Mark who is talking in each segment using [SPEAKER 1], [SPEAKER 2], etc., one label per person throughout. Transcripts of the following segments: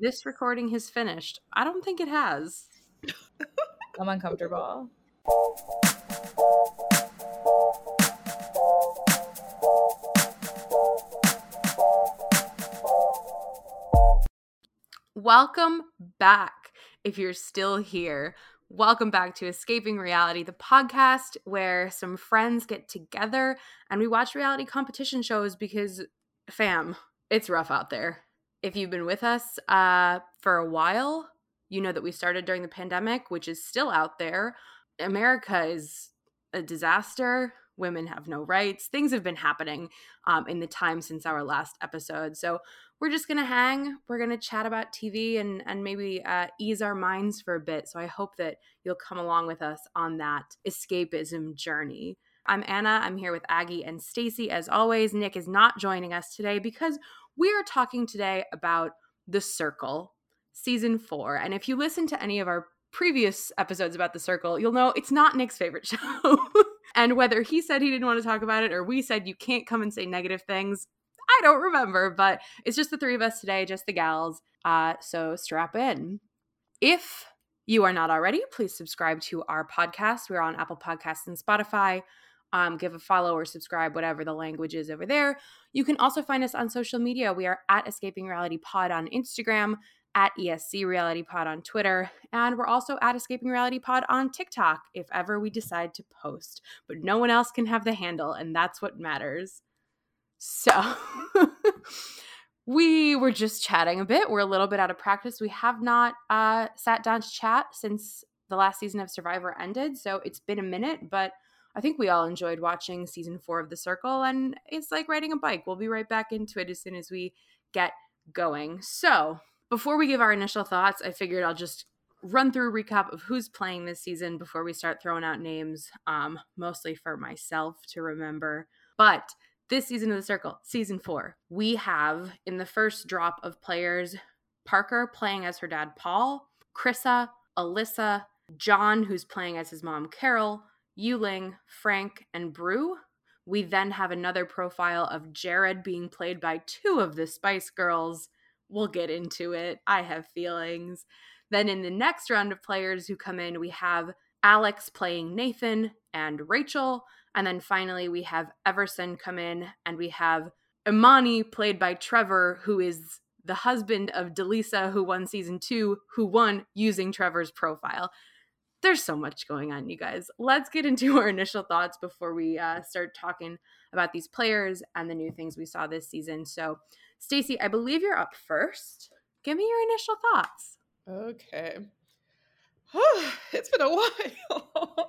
[SPEAKER 1] this recording has finished. I don't think it has.
[SPEAKER 2] I'm uncomfortable.
[SPEAKER 1] Welcome back. If you're still here, welcome back to Escaping Reality, the podcast where some friends get together and we watch reality competition shows because, fam, it's rough out there. If you've been with us uh, for a while, you know that we started during the pandemic, which is still out there. America is a disaster women have no rights. Things have been happening um, in the time since our last episode. So we're just gonna hang. We're gonna chat about TV and and maybe uh, ease our minds for a bit. So I hope that you'll come along with us on that escapism journey. I'm Anna. I'm here with Aggie and Stacy as always. Nick is not joining us today because we are talking today about The Circle, season four. And if you listen to any of our previous episodes about The Circle, you'll know it's not Nick's favorite show. and whether he said he didn't want to talk about it or we said you can't come and say negative things, I don't remember, but it's just the three of us today, just the gals. Uh, so strap in. If you are not already, please subscribe to our podcast. We're on Apple Podcasts and Spotify. Um, give a follow or subscribe, whatever the language is over there. You can also find us on social media. We are at Escaping Reality Pod on Instagram, at ESC Reality Pod on Twitter, and we're also at Escaping Reality Pod on TikTok if ever we decide to post. But no one else can have the handle, and that's what matters. So we were just chatting a bit. We're a little bit out of practice. We have not uh, sat down to chat since the last season of Survivor ended, so it's been a minute, but I think we all enjoyed watching season four of The Circle, and it's like riding a bike. We'll be right back into it as soon as we get going. So, before we give our initial thoughts, I figured I'll just run through a recap of who's playing this season before we start throwing out names, um, mostly for myself to remember. But this season of The Circle, season four, we have in the first drop of players Parker playing as her dad, Paul, Krissa, Alyssa, John, who's playing as his mom, Carol, Yu Ling, Frank, and Bru. We then have another profile of Jared being played by two of the Spice Girls we'll get into it. I have feelings. Then in the next round of players who come in, we have Alex playing Nathan and Rachel. And then finally, we have Everson come in, and we have Imani played by Trevor, who is the husband of DeLeesa, who won season two, who won using Trevor's profile. There's so much going on, you guys. Let's get into our initial thoughts before we uh, start talking about these players and the new things we saw this season. So, Stacy, I believe you're up first. Give me your initial thoughts.
[SPEAKER 3] Okay. it's been a while.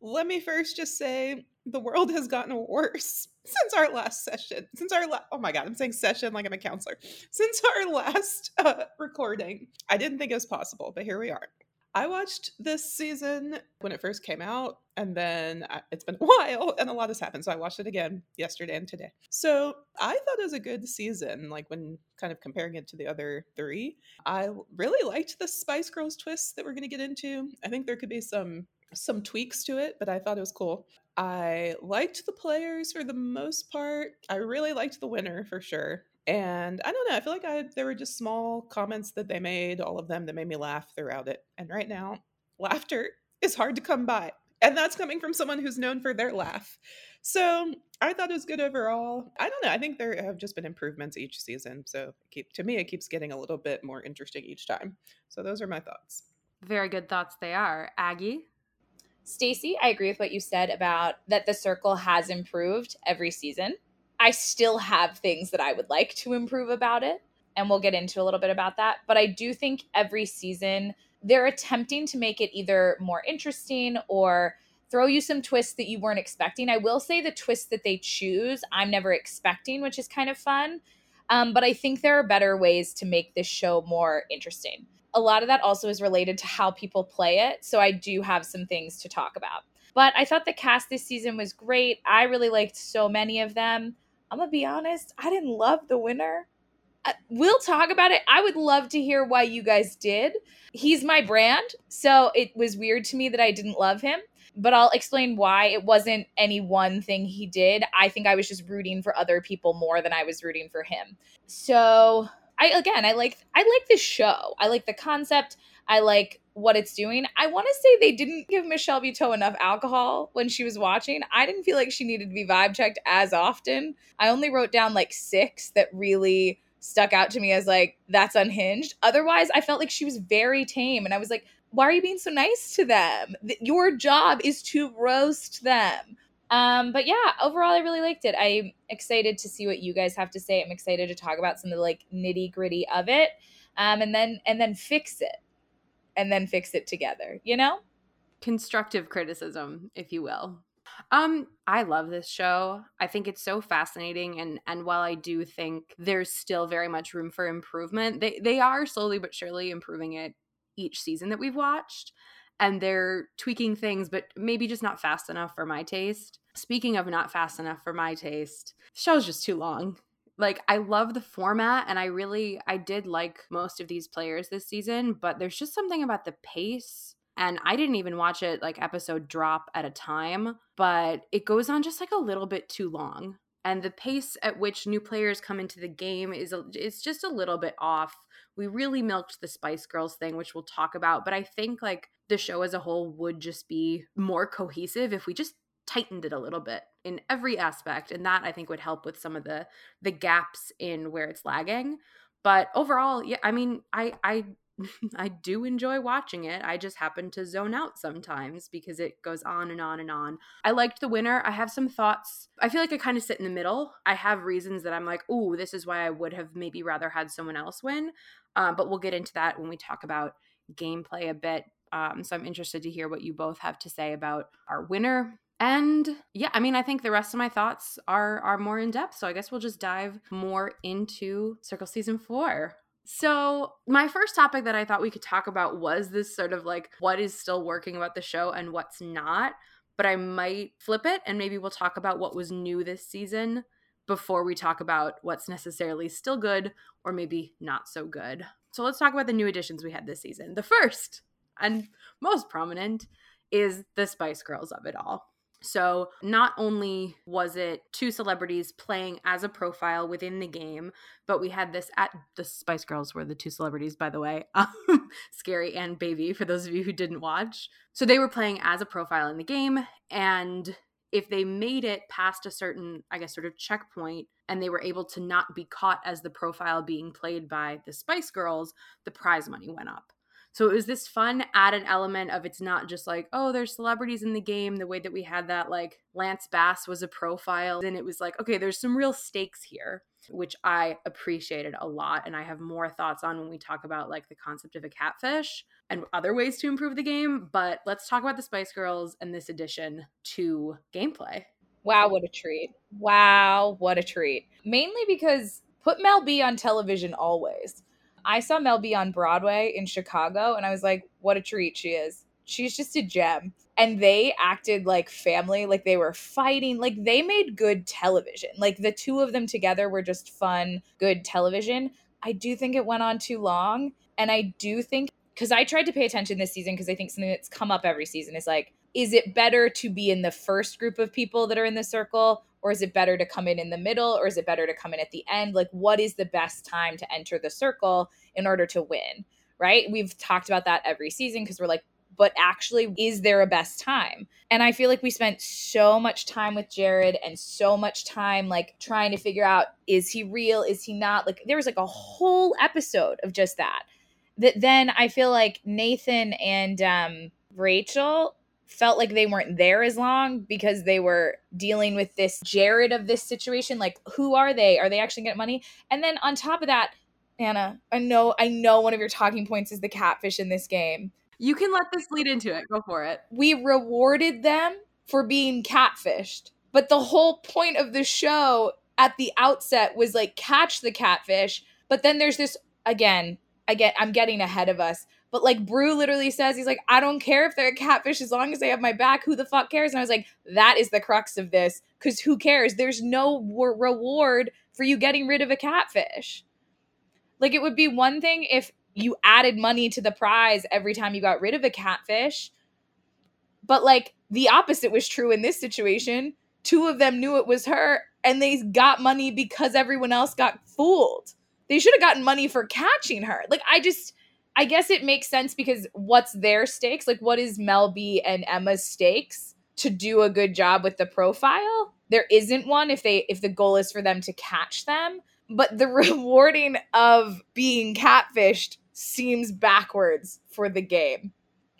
[SPEAKER 3] Let me first just say the world has gotten worse since our last session. Since our la- oh my god, I'm saying session like I'm a counselor. Since our last uh, recording, I didn't think it was possible, but here we are. I watched this season when it first came out, and then uh, it's been a while, and a lot has happened. So I watched it again yesterday and today. So I thought it was a good season, like when kind of comparing it to the other three. I really liked the Spice Girls twists that we're going to get into. I think there could be some some tweaks to it, but I thought it was cool. I liked the players for the most part. I really liked the winner for sure. And I don't know, I feel like I there were just small comments that they made, all of them that made me laugh throughout it. And right now, laughter is hard to come by. And that's coming from someone who's known for their laugh. So I thought it was good overall. I don't know. I think there have just been improvements each season. So keep to me, it keeps getting a little bit more interesting each time. So those are my thoughts.
[SPEAKER 1] Very good thoughts they are. Aggie?
[SPEAKER 2] Stacy, I agree with what you said about that the circle has improved every season. I still have things that I would like to improve about it. And we'll get into a little bit about that. But I do think every season they're attempting to make it either more interesting or throw you some twists that you weren't expecting. I will say the twists that they choose, I'm never expecting, which is kind of fun. Um, but I think there are better ways to make this show more interesting. A lot of that also is related to how people play it. So I do have some things to talk about. But I thought the cast this season was great. I really liked so many of them. I'm gonna be honest, I didn't love the winner. Uh, we'll talk about it. I would love to hear why you guys did. He's my brand, so it was weird to me that I didn't love him. But I'll explain why it wasn't any one thing he did. I think I was just rooting for other people more than I was rooting for him. So I again, I like I like this show. I like the concept. I like what it's doing. I want to say they didn't give Michelle Buteau enough alcohol when she was watching. I didn't feel like she needed to be vibe checked as often. I only wrote down like six that really stuck out to me as like that's unhinged. Otherwise, I felt like she was very tame and I was like, why are you being so nice to them? Your job is to roast them. Um, but yeah, overall, I really liked it. I'm excited to see what you guys have to say. I'm excited to talk about some of the like nitty gritty of it, um, and then and then fix it, and then fix it together. You know,
[SPEAKER 1] constructive criticism, if you will. Um, I love this show. I think it's so fascinating and and while I do think there's still very much room for improvement, they they are slowly but surely improving it each season that we've watched and they're tweaking things, but maybe just not fast enough for my taste. Speaking of not fast enough for my taste, the show's just too long. Like I love the format and I really I did like most of these players this season, but there's just something about the pace and I didn't even watch it like episode drop at a time, but it goes on just like a little bit too long. And the pace at which new players come into the game is it's just a little bit off. We really milked the Spice Girls thing, which we'll talk about, but I think like the show as a whole would just be more cohesive if we just tightened it a little bit in every aspect and that i think would help with some of the the gaps in where it's lagging but overall yeah i mean i i I do enjoy watching it. I just happen to zone out sometimes because it goes on and on and on. I liked the winner. I have some thoughts. I feel like I kind of sit in the middle. I have reasons that I'm like, oh, this is why I would have maybe rather had someone else win. Um, but we'll get into that when we talk about gameplay a bit. Um, so I'm interested to hear what you both have to say about our winner. And yeah, I mean, I think the rest of my thoughts are are more in depth. So I guess we'll just dive more into Circle Season Four. So, my first topic that I thought we could talk about was this sort of like what is still working about the show and what's not. But I might flip it and maybe we'll talk about what was new this season before we talk about what's necessarily still good or maybe not so good. So, let's talk about the new additions we had this season. The first and most prominent is the Spice Girls of it all. So, not only was it two celebrities playing as a profile within the game, but we had this at the Spice Girls were the two celebrities, by the way, um, Scary and Baby, for those of you who didn't watch. So, they were playing as a profile in the game. And if they made it past a certain, I guess, sort of checkpoint and they were able to not be caught as the profile being played by the Spice Girls, the prize money went up. So it was this fun added element of it's not just like, oh, there's celebrities in the game, the way that we had that, like Lance Bass was a profile. And it was like, okay, there's some real stakes here, which I appreciated a lot. And I have more thoughts on when we talk about like the concept of a catfish and other ways to improve the game. But let's talk about the Spice Girls and this addition to gameplay.
[SPEAKER 2] Wow, what a treat. Wow, what a treat. Mainly because put Mel B on television always. I saw Mel B on Broadway in Chicago and I was like, what a treat she is. She's just a gem. And they acted like family, like they were fighting, like they made good television. Like the two of them together were just fun, good television. I do think it went on too long. And I do think, because I tried to pay attention this season, because I think something that's come up every season is like, is it better to be in the first group of people that are in the circle or is it better to come in in the middle or is it better to come in at the end? Like what is the best time to enter the circle in order to win right? We've talked about that every season because we're like but actually is there a best time? And i feel like we spent so much time with jared and so much time like trying to figure out is he real? Is he not? Like there was like a whole episode of just that that then i feel like nathan and um rachel felt like they weren't there as long because they were dealing with this Jared of this situation. Like, who are they? Are they actually getting money? And then on top of that, Anna, I know, I know one of your talking points is the catfish in this game.
[SPEAKER 1] You can let this lead into it. Go for it.
[SPEAKER 2] We rewarded them for being catfished. But the whole point of the show at the outset was like catch the catfish. But then there's this again, I get I'm getting ahead of us. But like Bru literally says, he's like, I don't care if they're a catfish as long as they have my back. Who the fuck cares? And I was like, that is the crux of this. Because who cares? There's no reward for you getting rid of a catfish. Like it would be one thing if you added money to the prize every time you got rid of a catfish. But like the opposite was true in this situation. Two of them knew it was her and they got money because everyone else got fooled. they should have gotten money for catching her. Like I just I guess it makes sense because what's their stakes? Like what is Mel B and Emma's stakes to do a good job with the profile? There isn't one if they if the goal is for them to catch them, but the rewarding of being catfished seems backwards for the game.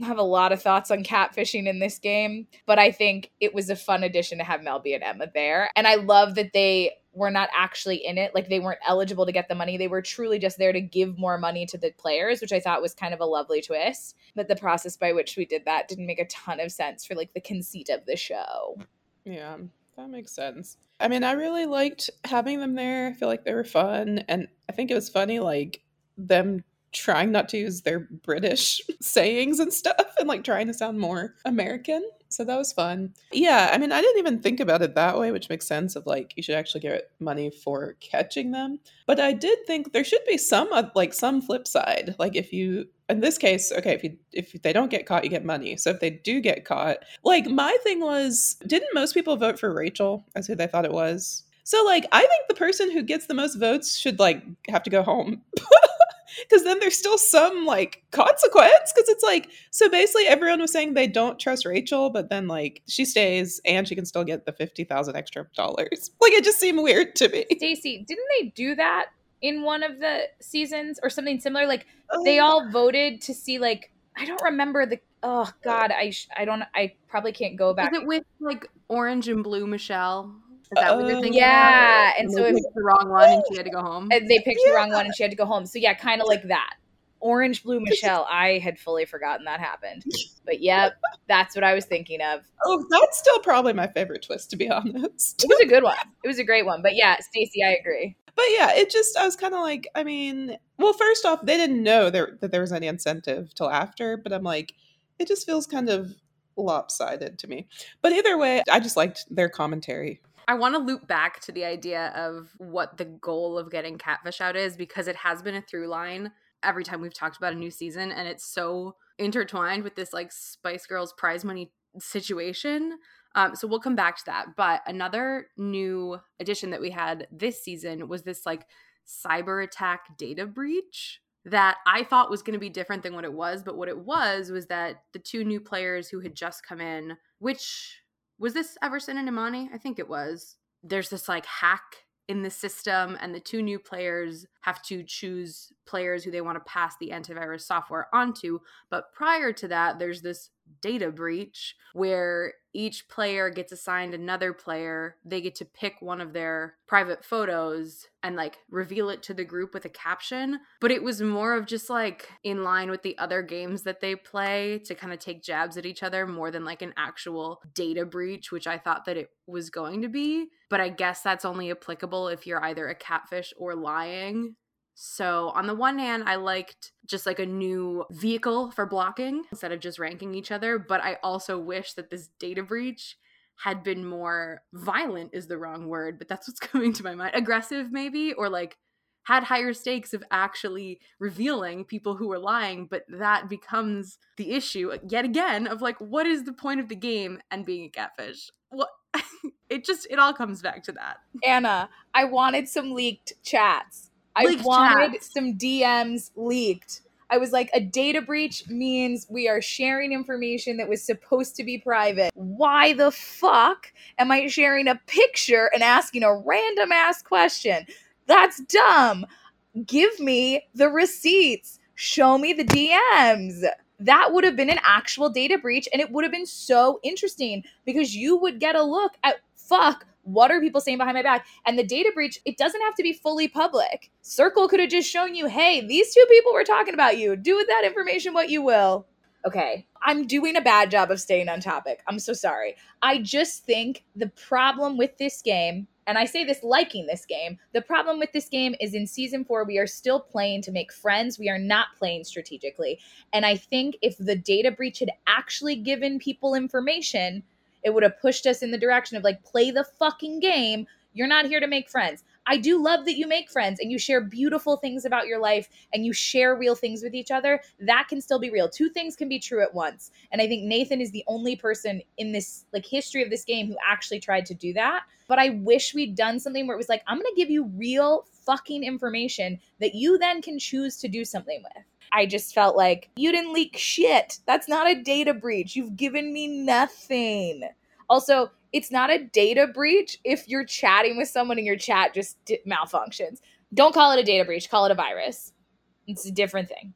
[SPEAKER 2] I have a lot of thoughts on catfishing in this game, but I think it was a fun addition to have Mel B and Emma there. And I love that they were not actually in it. Like they weren't eligible to get the money. They were truly just there to give more money to the players, which I thought was kind of a lovely twist. But the process by which we did that didn't make a ton of sense for like the conceit of the show.
[SPEAKER 3] Yeah, that makes sense. I mean, I really liked having them there. I feel like they were fun. And I think it was funny, like, them trying not to use their British sayings and stuff and like trying to sound more American. So that was fun. Yeah, I mean, I didn't even think about it that way, which makes sense of like you should actually get money for catching them. But I did think there should be some like some flip side. Like if you in this case, okay, if you if they don't get caught, you get money. So if they do get caught, like my thing was, didn't most people vote for Rachel as who they thought it was? So like I think the person who gets the most votes should like have to go home. because then there's still some like consequence because it's like so basically everyone was saying they don't trust rachel but then like she stays and she can still get the 50000 extra dollars. Like it just seemed weird to me.
[SPEAKER 2] Stacy didn't they do that in one of the seasons or something similar? Like they um, all voted to see like i don't remember the oh uh, god i sh- i don't i probably can't go back.
[SPEAKER 1] is it with like orange and blue michelle is that what you're
[SPEAKER 2] Uh,
[SPEAKER 1] thinking?
[SPEAKER 2] yeah, and
[SPEAKER 1] and
[SPEAKER 2] so
[SPEAKER 1] they
[SPEAKER 2] if-
[SPEAKER 1] picked the wrong one and she had to go home.
[SPEAKER 2] They picked the wrong one and she had to go home. So yeah kind of like that. Orange blue michelle i had fully forgotten that happened. But yep that's what i was thinking of.
[SPEAKER 3] Oh that's still probably my favorite twist to be honest.
[SPEAKER 2] It was a good one. It was a great one. But yeah stacy i agree.
[SPEAKER 3] But yeah it just i was kind of like i mean well first off they didn't know there that there was any incentive till after but i'm like it just feels kind of lopsided to me. But either way i just liked their commentary
[SPEAKER 1] I want to loop back to the idea of what the goal of getting Catfish out is because it has been a through line every time we've talked about a new season and it's so intertwined with this like Spice Girls prize money situation. Um, so we'll come back to that. But another new addition that we had this season was this like cyber attack data breach that I thought was going to be different than what it was. But what it was was that the two new players who had just come in, which was this Everson and Imani? I think it was. There's this like hack in the system, and the two new players have to choose players who they want to pass the antivirus software onto. But prior to that, there's this data breach where each player gets assigned another player. They get to pick one of their private photos and like reveal it to the group with a caption. But it was more of just like in line with the other games that they play to kind of take jabs at each other more than like an actual data breach, which I thought that it was going to be. But I guess that's only applicable if you're either a catfish or lying. So, on the one hand, I liked just like a new vehicle for blocking instead of just ranking each other. But I also wish that this data breach had been more violent, is the wrong word, but that's what's coming to my mind. Aggressive, maybe, or like had higher stakes of actually revealing people who were lying. But that becomes the issue yet again of like, what is the point of the game and being a catfish? What? it just, it all comes back to that.
[SPEAKER 2] anna i wanted some leaked chats
[SPEAKER 1] Leaked
[SPEAKER 2] i wanted
[SPEAKER 1] chats.
[SPEAKER 2] some dms leaked I was like, a data breach means we are sharing information that was supposed to be private. Why the fuck am I sharing a picture and asking a random ass question? That's dumb. Give me the receipts. Show me the DMs. That would have been an actual data breach and it would have been so interesting because you would get a look at fuck what are people saying behind my back? And the data breach, it doesn't have to be fully public. Circle could have just shown you, hey, these two people were talking about you. Do with that information what you will. Okay, I'm doing a bad job of staying on topic. I'm so sorry. I just think the problem with this game, and I say this liking this game, the problem with this game is in season four, we are still playing to make friends. We are not playing strategically. And I think if the data breach had actually given people information, it would have pushed us in the direction of like, play the fucking game. You're not here to make friends. I do love that you make friends and you share beautiful things about your life and you share real things with each other. That can still be real. Two things can be true at once. And I think Nathan is the only person in this like history of this game who actually tried to do that. But I wish we'd done something where it was like, I'm going to give you real fucking information that you then can choose to do something with. I just felt like you didn't leak shit. That's not a data breach. You've given me nothing. Also, it's not a data breach if you're chatting with someone and your chat just d- malfunctions. Don't call it a data breach, call it a virus. It's a different thing.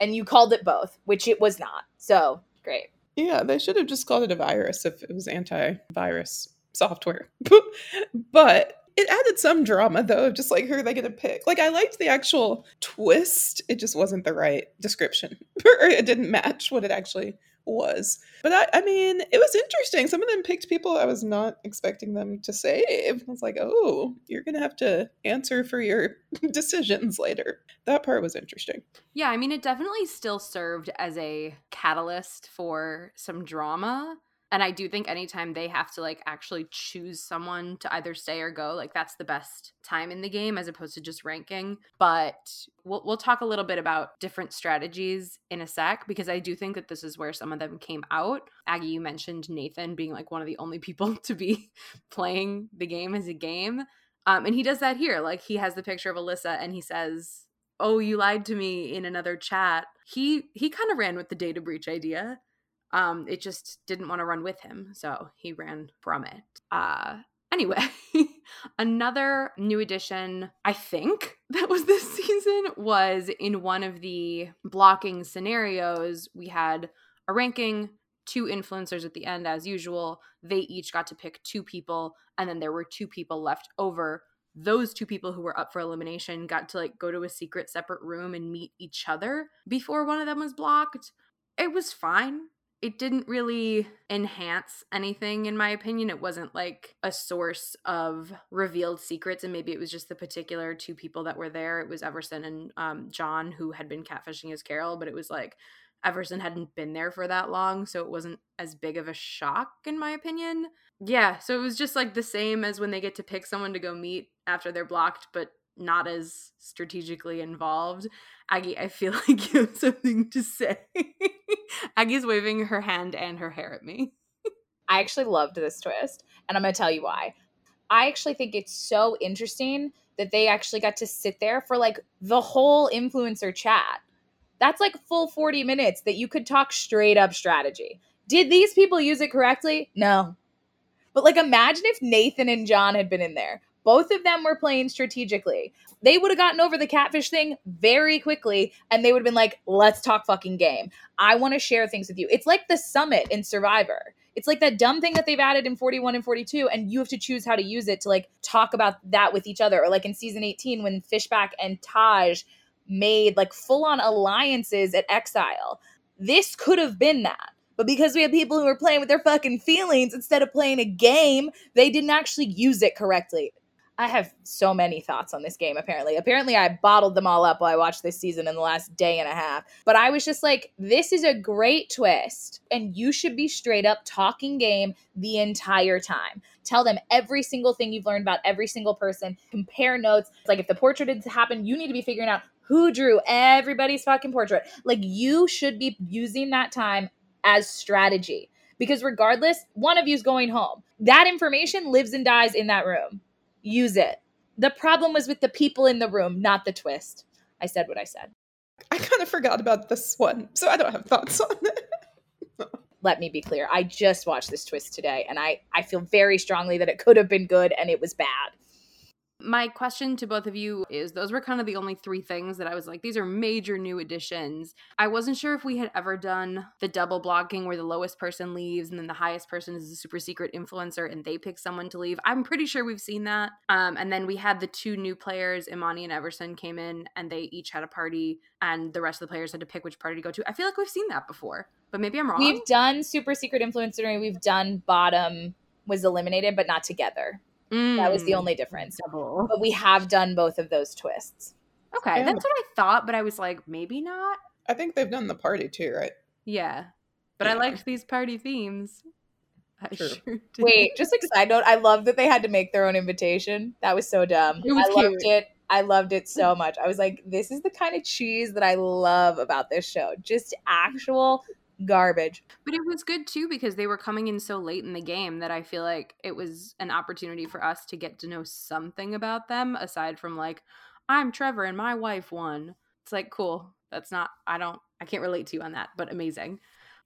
[SPEAKER 2] And you called it both, which it was not. So, great.
[SPEAKER 3] Yeah, they should have just called it a virus if it was antivirus software. but it added some drama though, just like who are they gonna pick? Like I liked the actual twist. It just wasn't the right description. it didn't match what it actually was. But I, I mean, it was interesting. Some of them picked people I was not expecting them to save. I was like, oh, you're gonna have to answer for your decisions later. That part was interesting.
[SPEAKER 1] Yeah, I mean, it definitely still served as a catalyst for some drama and i do think anytime they have to like actually choose someone to either stay or go like that's the best time in the game as opposed to just ranking. But we'll, we'll talk a little bit about different strategies in a sec because i do think that this is where some of them came out. Aggie you mentioned nathan being like one of the only people to be playing the game as a game. Um, and he does that here like he has the picture of alyssa and he says oh you lied to me in another chat. He he kind of ran with the data breach idea um, it just didn't want to run with him, so he ran from it. Uh, anyway, another new addition, I think, that was this season was in one of the blocking scenarios. We had a ranking, two influencers at the end, as usual. They each got to pick two people, and then there were two people left over. Those two people who were up for elimination got to like go to a secret separate room and meet each other before one of them was blocked. It was fine it didn't really enhance anything in my opinion. It wasn't like a source of revealed secrets and maybe it was just the particular two people that were there. It was everson and um, john who had been catfishing as carol but it was like everson hadn't been there for that long so it wasn't as big of a shock in my opinion. Yeah so it was just like the same as when they get to pick someone to go meet after they're blocked but not as strategically involved. Aggie, I feel like you have something to say. Aggie's waving her hand and her hair at me.
[SPEAKER 2] I actually loved this twist, and I'm going to tell you why. I actually think it's so interesting that they actually got to sit there for like the whole influencer chat. That's like full 40 minutes that you could talk straight up strategy. Did these people use it correctly? No. But like imagine if Nathan and John had been in there. Both of them were playing strategically. They would have gotten over the catfish thing very quickly and they would have been like, let's talk fucking game. I want to share things with you. It's like the summit in Survivor. It's like that dumb thing that they've added in 41 and 42, and you have to choose how to use it to like talk about that with each other. Or like in season 18, when Fishbach and Taj made like full on alliances at Exile. This could have been that. But because we had people who were playing with their fucking feelings instead of playing a game, they didn't actually use it correctly. I have so many thoughts on this game, apparently. Apparently, I bottled them all up while I watched this season in the last day and a half. But I was just like, this is a great twist. And you should be straight up talking game the entire time. Tell them every single thing you've learned about every single person. Compare notes. Like, if the portrait had happened, you need to be figuring out who drew everybody's fucking portrait. Like, you should be using that time as strategy. Because regardless, one of you's going home. That information lives and dies in that room use it. The problem was with the people in the room, not the twist. I said what I said.
[SPEAKER 3] I kind of forgot about this one, so I don't have thoughts on it.
[SPEAKER 2] Let me be clear. I just watched this twist today and I I feel very strongly that it could have been good and it was bad.
[SPEAKER 1] My question to both of you is those were kind of the only three things that I was like, these are major new additions. I wasn't sure if we had ever done the double blocking where the lowest person leaves and then the highest person is a super secret influencer and they pick someone to leave. I'm pretty sure we've seen that. Um, and then we had the two new players, Imani and Everson, came in and they each had a party and the rest of the players had to pick which party to go to. I feel like we've seen that before, but maybe I'm wrong.
[SPEAKER 2] We've done super secret influencer and we've done bottom was eliminated, but not together. Mm. That was the mm. only difference. Double. But we have done both of those twists.
[SPEAKER 1] Okay, yeah. that's what I thought, but I was like, maybe not.
[SPEAKER 3] I think they've done the party too, right?
[SPEAKER 1] Yeah, but yeah. I liked these party themes. I
[SPEAKER 3] True.
[SPEAKER 1] sure did.
[SPEAKER 2] Wait, just like side note, I love that they had to make their own invitation. That was so dumb.
[SPEAKER 1] It was
[SPEAKER 2] I loved
[SPEAKER 1] cute.
[SPEAKER 2] it. I loved it so much. I was like, this is the kind of cheese that I love about this show. Just actual garbage.
[SPEAKER 1] But it was good too because they were coming in so late in the game that I feel like it was an opportunity for us to get to know something about them aside from like, I'm Trevor and my wife won. It's like, cool. That's not, I don't, I can't relate to you on that, but amazing.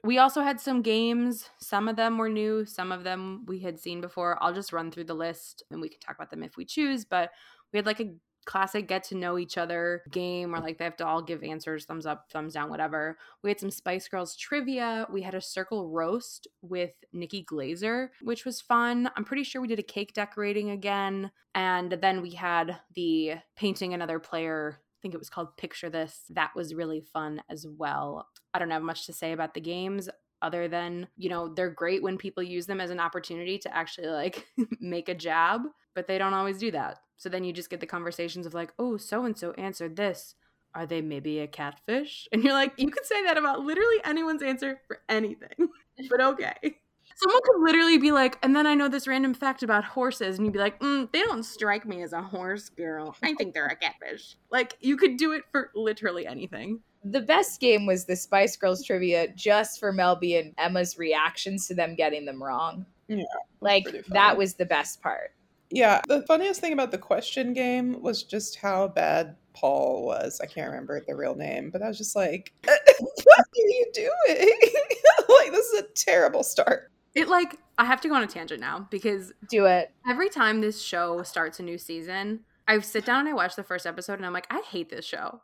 [SPEAKER 1] We also had some games. Some of them were new, some of them we had seen before. I'll just run through the list and we can talk about them if we choose. But we had like a classic get to know each other game where mm. like they have to all give answers thumbs up thumbs down whatever. We had some spice girls trivia. We had a circle roast with nikki glazer which was fun. I'm pretty sure we did a cake decorating again. And then we had the painting another player. I think it was called picture this. That was really fun as well. I don't have much to say about the games other than you know they're great when people use them as an opportunity to actually like make a jab but they don't always do that. So then you just get the conversations of like oh so and so answered this. Are they maybe a catfish? And you're like you could say that about literally anyone's answer for anything but okay. Someone could literally be like and then i know this random fact about horses and you'd be like mm, they don't strike me as a horse girl. I think they're a catfish. Like you could do it for literally anything
[SPEAKER 2] The best game was the Spice Girls trivia just for Mel B and Emma's reactions to them getting them wrong.
[SPEAKER 3] Yeah,
[SPEAKER 2] Like that was the best part.
[SPEAKER 3] Yeah, the funniest thing about the question game was just how bad Paul was. I can't remember the real name, but I was just like, "What are you doing? like, this is a terrible start."
[SPEAKER 1] it like i have to go on a tangent now because
[SPEAKER 2] Do it.
[SPEAKER 1] every time this show starts a new season, I sit down and I watch the first episode and I'm like, I hate this show.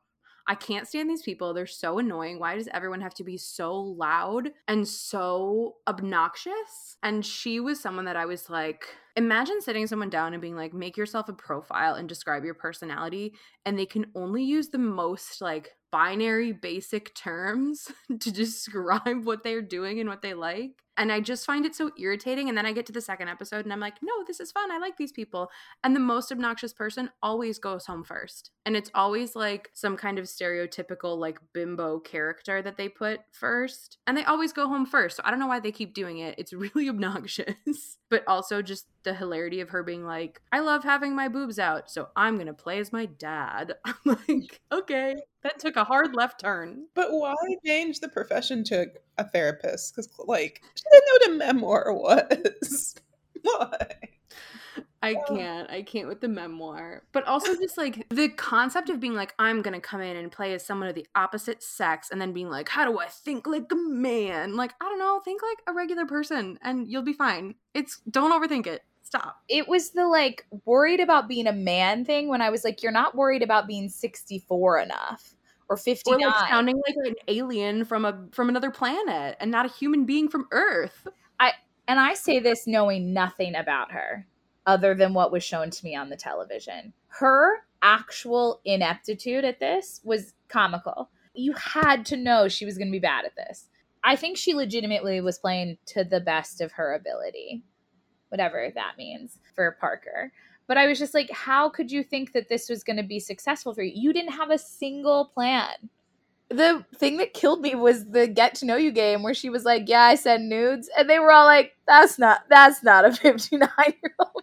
[SPEAKER 1] I can't stand these people. They're so annoying. Why does everyone have to be so loud and so obnoxious? And she was someone that I was like, imagine sitting someone down and being like, make yourself a profile and describe your personality. And they can only use the most like binary basic terms to describe what they're doing and what they like. And I just find it so irritating. And then I get to the second episode and I'm like, no, this is fun. I like these people. And the most obnoxious person always goes home first. And it's always like some kind of stereotypical, like bimbo character that they put first. And they always go home first. So I don't know why they keep doing it. It's really obnoxious. but also just the hilarity of her being like, I love having my boobs out. So I'm going to play as my dad. I'm like, okay, that took a hard left turn.
[SPEAKER 3] But why change the profession to a therapist? Because, like, she didn't know what a memoir was. why?
[SPEAKER 1] I can't. I can't with the memoir. But also just like the concept of being like, I'm gonna come in and play as someone of the opposite sex and then being like, how do I think like a man? Like, I don't know, think like a regular person and you'll be fine. It's don't overthink it. Stop.
[SPEAKER 2] It was the like worried about being a man thing when I was like, you're not worried about being 64 enough or
[SPEAKER 1] Or
[SPEAKER 2] 59.
[SPEAKER 1] like sounding like an alien from a from another planet and not a human being from Earth.
[SPEAKER 2] I and I say this knowing nothing about her other than what was shown to me on the television. Her actual ineptitude at this was comical. You had to know she was going to be bad at this. I think she legitimately was playing to the best of her ability, whatever that means for Parker. But I was just like, how could you think that this was going to be successful for you? You didn't have a single plan. The thing that killed me was the get to know you game where she was like, "Yeah, I send nudes," and they were all like, "That's not that's not a 59 year old."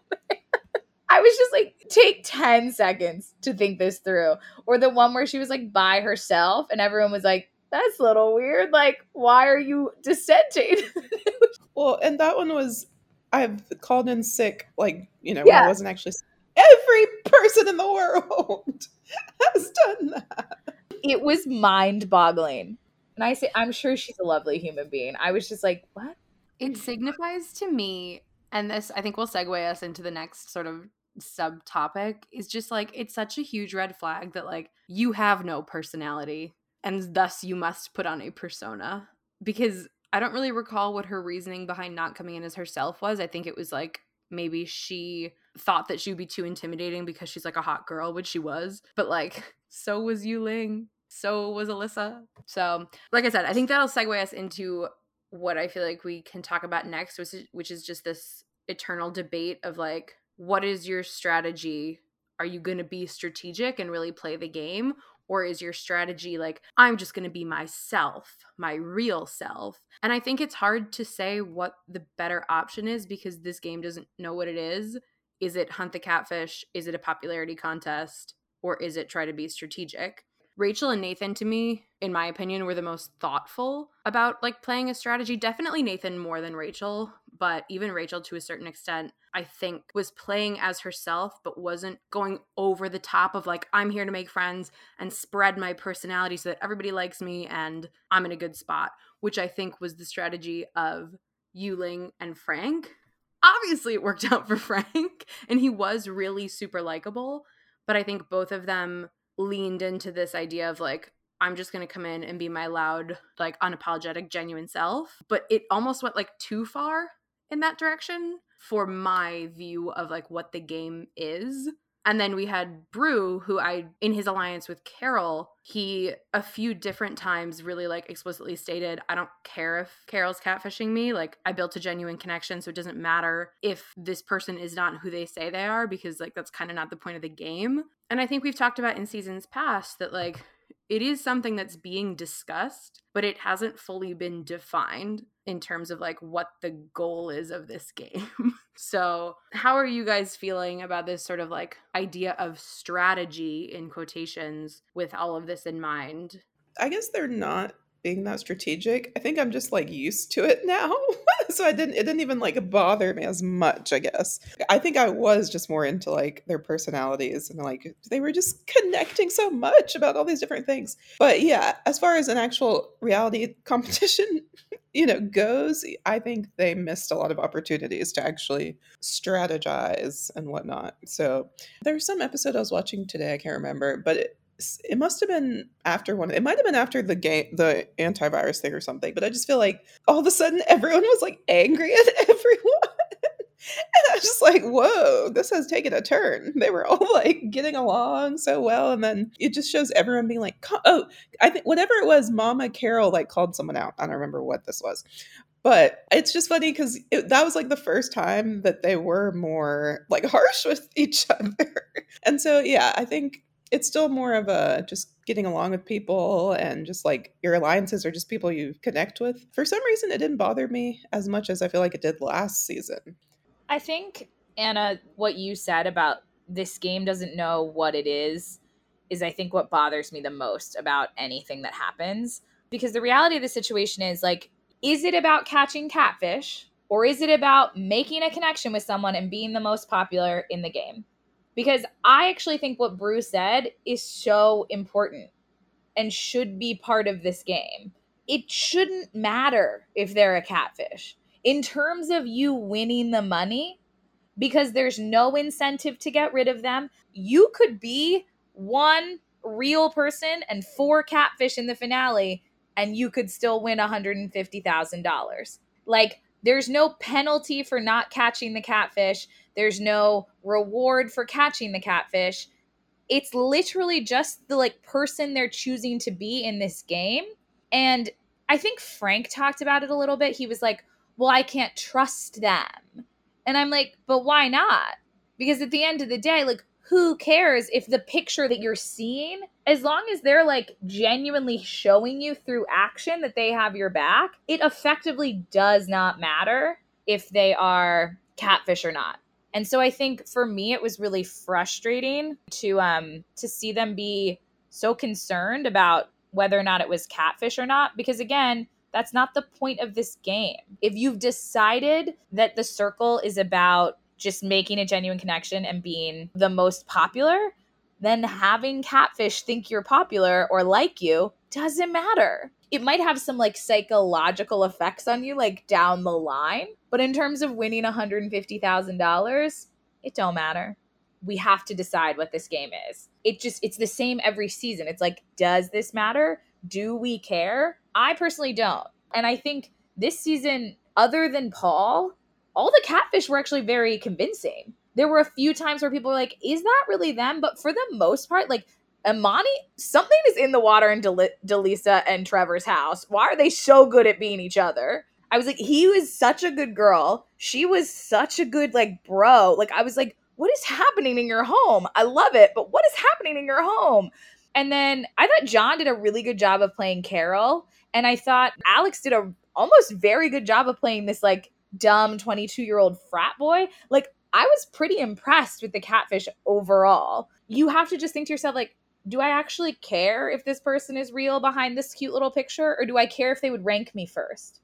[SPEAKER 2] I was just like, take 10 seconds to think this through. Or the one where she was like by herself and everyone was like, that's a little weird. Like, why are you dissenting?
[SPEAKER 3] Well, and that one was I've called in sick, like, you know, when
[SPEAKER 2] Yeah.
[SPEAKER 3] I wasn't actually sick. Every person in the world has done that.
[SPEAKER 2] it was mind boggling. And I say, I'm sure she's a lovely human being. I was just like, what?
[SPEAKER 1] It signifies to me, and this I think will segue us into the next sort of subtopic, is just like it's such a huge red flag that like you have no personality and thus you must put on a persona. Because I don't really recall what her reasoning behind not coming in as herself was. I think it was like maybe she thought that she would be too intimidating because she's like a hot girl, which she was. But like, so was Yu Ling. So was Alyssa. So, like I said, I think that'll segue us into what I feel like we can talk about next, which is, which is just this eternal debate of like, what is your strategy? Are you going to be strategic and really play the game? Or is your strategy like, I'm just going to be myself, my real self? And I think it's hard to say what the better option is because this game doesn't know what it is. Is it hunt the catfish? Is it a popularity contest? Or is it try to be strategic? Rachel and Nathan to me, in my opinion, were the most thoughtful about like playing a strategy. Definitely Nathan more than Rachel, but even Rachel to a certain extent, I think was playing as herself but wasn't going over the top of like I'm here to make friends and spread my personality so that everybody likes me and I'm in a good spot, which I think was the strategy of Yu Ling and Frank. Obviously it worked out for Frank and he was really super likable, but I think both of them leaned into this idea of like I'm just going to come in and be my loud, like unapologetic, genuine self. But it almost went like too far in that direction for my view of like what the game is. And then we had Bru, who I, in his alliance with Carol, he a few different times really like explicitly stated, I don't care if Carol's catfishing me. Like, I built a genuine connection, so it doesn't matter if this person is not who they say they are, because like that's kind of not the point of the game. And I think we've talked about in seasons past that like it is something that's being discussed, but it hasn't fully been defined in terms of like what the goal is of this game. so, how are you guys feeling about this sort of like idea of strategy in quotations with all of this in mind?
[SPEAKER 3] I guess they're not being that strategic. I think I'm just like used to it now. so I didn't it didn't even like bother me as much, I guess. I think I was just more into like their personalities and like they were just connecting so much about all these different things. But yeah, as far as an actual reality competition, you know, goes, I think they missed a lot of opportunities to actually strategize and whatnot. So there's some episode I was watching today, I can't remember, but it, it must have been after one it might have been after the game the antivirus thing or something but i just feel like all of a sudden everyone was like angry at everyone. And i was just like whoa this has taken a turn. They were all like getting along so well and then it just shows everyone being like oh i think whatever it was mama carol like called someone out. I don't remember what this was. But it's just funny because that was like the first time that they were more like harsh with each other. And so yeah i think it's still more of a just getting along with people and just like your alliances are just people you connect with. For some reason, it didn't bother me as much as I feel like it did last season.
[SPEAKER 2] I think, Anna, what you said about this game doesn't know what it is, is I think what bothers me the most about anything that happens. Because the reality of the situation is like, is it about catching catfish or is it about making a connection with someone and being the most popular in the game? Because I actually think what Bruce said is so important and should be part of this game. It shouldn't matter if they're a catfish. In terms of you winning the money, because there's no incentive to get rid of them, you could be one real person and four catfish in the finale, and you could still win $150,000. Like, there's no penalty for not catching the catfish. There's no reward for catching the catfish. It's literally just the like person they're choosing to be in this game. And I think Frank talked about it a little bit. He was like, "Well, I can't trust them." And I'm like, "But why not?" Because at the end of the day, like who cares if the picture that you're seeing, as long as they're like genuinely showing you through action that they have your back, it effectively does not matter if they are catfish or not. And so I think for me it was really frustrating to um to see them be so concerned about whether or not it was catfish or not because again, that's not the point of this game. If you've decided that the circle is about just making a genuine connection and being the most popular, then having catfish think you're popular or like you doesn't matter. It might have some like psychological effects on you like down the line, but in terms of winning $150,000, it don't matter. We have to decide what this game is. It just it's the same every season. It's like does this matter? Do we care? I personally don't. And I think this season other than Paul, all the catfish were actually very convincing. There were a few times where people were like, is that really them? But for the most part, like Imani, something is in the water in Del- DeLeesa and Trevor's house. Why are they so good at being each other? I was like, he was such a good girl. She was such a good, like, bro. Like, I was like, what is happening in your home? I love it, but what is happening in your home? And then I thought John did a really good job of playing Carol. And I thought Alex did a almost very good job of playing this like dumb 22 year old frat boy. Like, I was pretty impressed with the catfish overall. You have to just think to yourself, like, do I actually care if this person is real behind this cute little picture, or do I care if they would rank me first?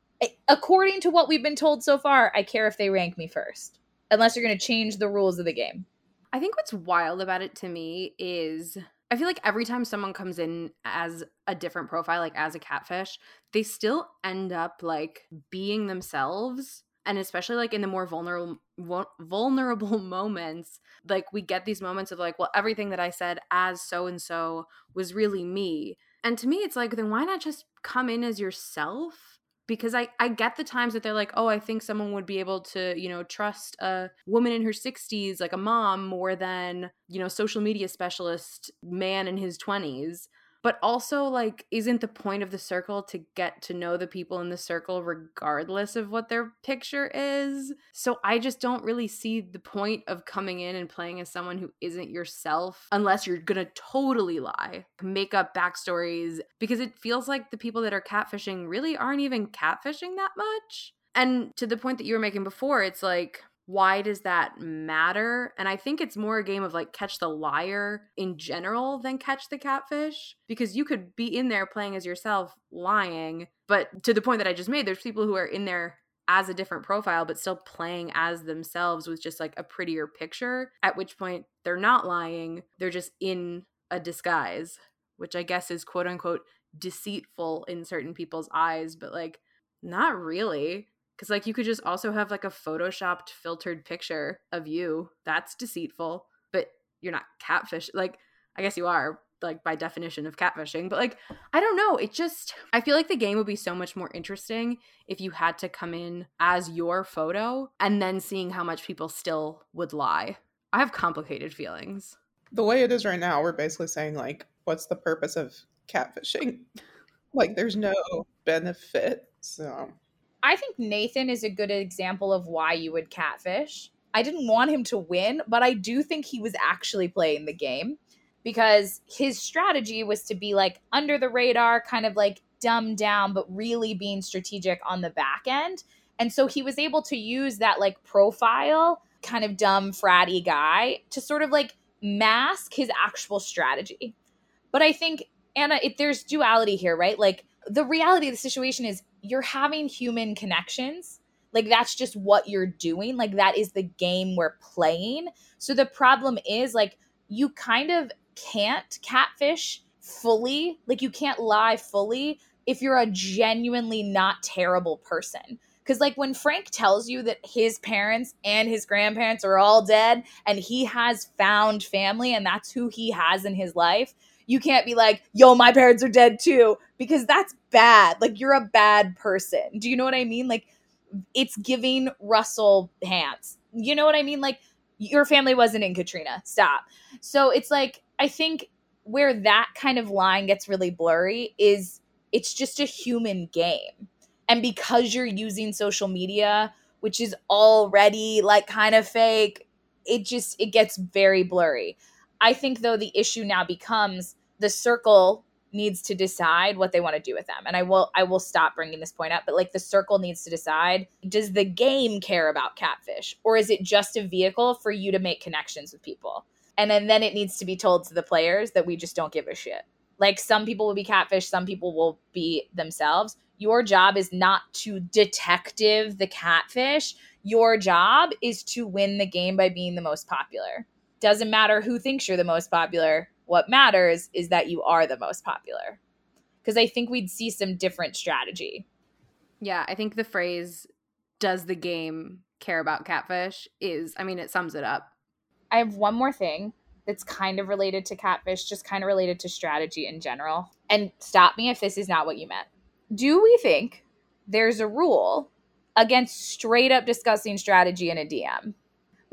[SPEAKER 2] According to what we've been told so far, I care if they rank me first, unless you're going to change the rules of the game.
[SPEAKER 1] I think what's wild about it to me is I feel like every time someone comes in as a different profile, like as a catfish, they still end up like being themselves and especially like in the more vulnerable vulnerable moments like we get these moments of like well everything that i said as so and so was really me. And to me it's like then why not just come in as yourself? Because I, I get the times that they're like oh i think someone would be able to you know trust a woman in her 60s like a mom more than you know social media specialist man in his 20s but also like isn't the point of the circle to get to know the people in the circle regardless of what their picture is? So i just don't really see the point of coming in and playing as someone who isn't yourself unless you're gonna totally lie make up backstories because it feels like the people that are catfishing really aren't even catfishing that much. And to the point that you were making before it's like why does that matter? And I think it's more a game of like catch the liar in general than catch the catfish because you could be in there playing as yourself lying. But to the point that I just made, there's people who are in there as a different profile but still playing as themselves with just like a prettier picture, at which point they're not lying, they're just in a disguise, which I guess is quote unquote deceitful in certain people's eyes, but like not really because, like, you could just also have like a photoshopped filtered picture of you. That's deceitful, but you're not catfish. Like, I guess you are, like, by definition of catfishing. But, like, I don't know. It just, I feel like the game would be so much more interesting if you had to come in as your photo and then seeing how much people still would lie. I have complicated feelings.
[SPEAKER 3] The way it is right now, we're basically saying, like, what's the purpose of catfishing? like, there's no benefit. So
[SPEAKER 2] I think Nathan is a good example of why you would catfish. I didn't want him to win, but I do think he was actually playing the game because his strategy was to be like under the radar, kind of like dumbed down, but really being strategic on the back end. And so he was able to use that like profile, kind of dumb, fratty guy to sort of like mask his actual strategy. But I think, Anna, there's duality here, right? Like the reality of the situation is you're having human connections. Like that's just what you're doing. Like that is the game we're playing. So the problem is like you kind of can't catfish fully. Like you can't lie fully if you're a genuinely not terrible person. Because like when frank tells you that his parents and his grandparents are all dead and he has found family and that's who he has in his life you can't be like, yo, my parents are dead too, because that's bad. Like, you're a bad person. Do you know what I mean? Like, it's giving Russell Hantz. You know what I mean? Like, your family wasn't in Katrina. Stop. So it's like, I think where that kind of line gets really blurry is it's just a human game. And because you're using social media, which is already like kind of fake, it just it gets very blurry. I think though the issue now becomes the circle needs to decide what they want to do with them. And I will I will stop bringing this point up, but like the circle needs to decide does the game care about catfish or is it just a vehicle for you to make connections with people? And then then it needs to be told to the players that we just don't give a shit. Like some people will be catfish, some people will be themselves. Your job is not to detective the catfish. Your job is to win the game by being the most popular. Doesn't matter who thinks you're the most popular. What matters is that you are the most popular. Because I think we'd see some different strategy.
[SPEAKER 1] Yeah, I think the phrase, does the game care about catfish, is, I mean, it sums it up.
[SPEAKER 2] I have one more thing that's kind of related to catfish, just kind of related to strategy in general. And stop me if this is not what you meant. Do we think there's a rule against straight up discussing strategy in a DM?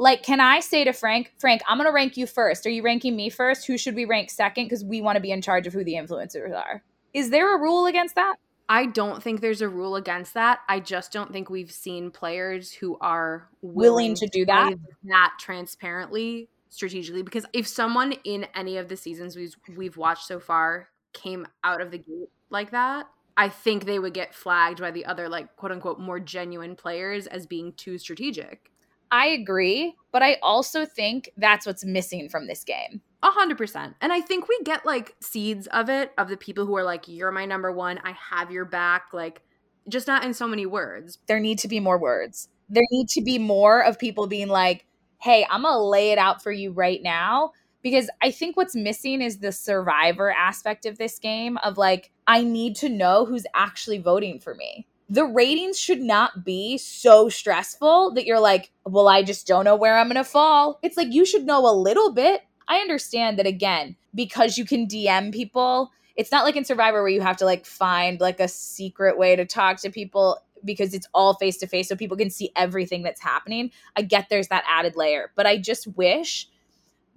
[SPEAKER 2] Like, can I say to Frank, Frank, I'm going to rank you first. Are you ranking me first? Who should we rank second? Because we want to be in charge of who the influencers are. Is there a rule against that?
[SPEAKER 1] I don't think there's a rule against that. I just don't think we've seen players who are
[SPEAKER 2] willing, willing to do that
[SPEAKER 1] that transparently strategically because if someone in any of the seasons we've, we've watched so far came out of the gate like that, I think they would get flagged by the other, like, quote unquote, more genuine players as being too strategic.
[SPEAKER 2] I agree, but I also think that's what's missing from this game.
[SPEAKER 1] A hundred percent. And I think we get like seeds of it, of the people who are like, you're my number one, I have your back, like, just not in so many words.
[SPEAKER 2] There need to be more words. There need to be more of people being like, hey, I'm gonna lay it out for you right now because I think what's missing is the survivor aspect of this game of like, I need to know who's actually voting for me. The ratings should not be so stressful that you're like, well, I just don't know where I'm going to fall. It's like you should know a little bit. I understand that again, because you can DM people, it's not like in Survivor where you have to like find like a secret way to talk to people because it's all face to face so people can see everything that's happening. I get there's that added layer, but I just wish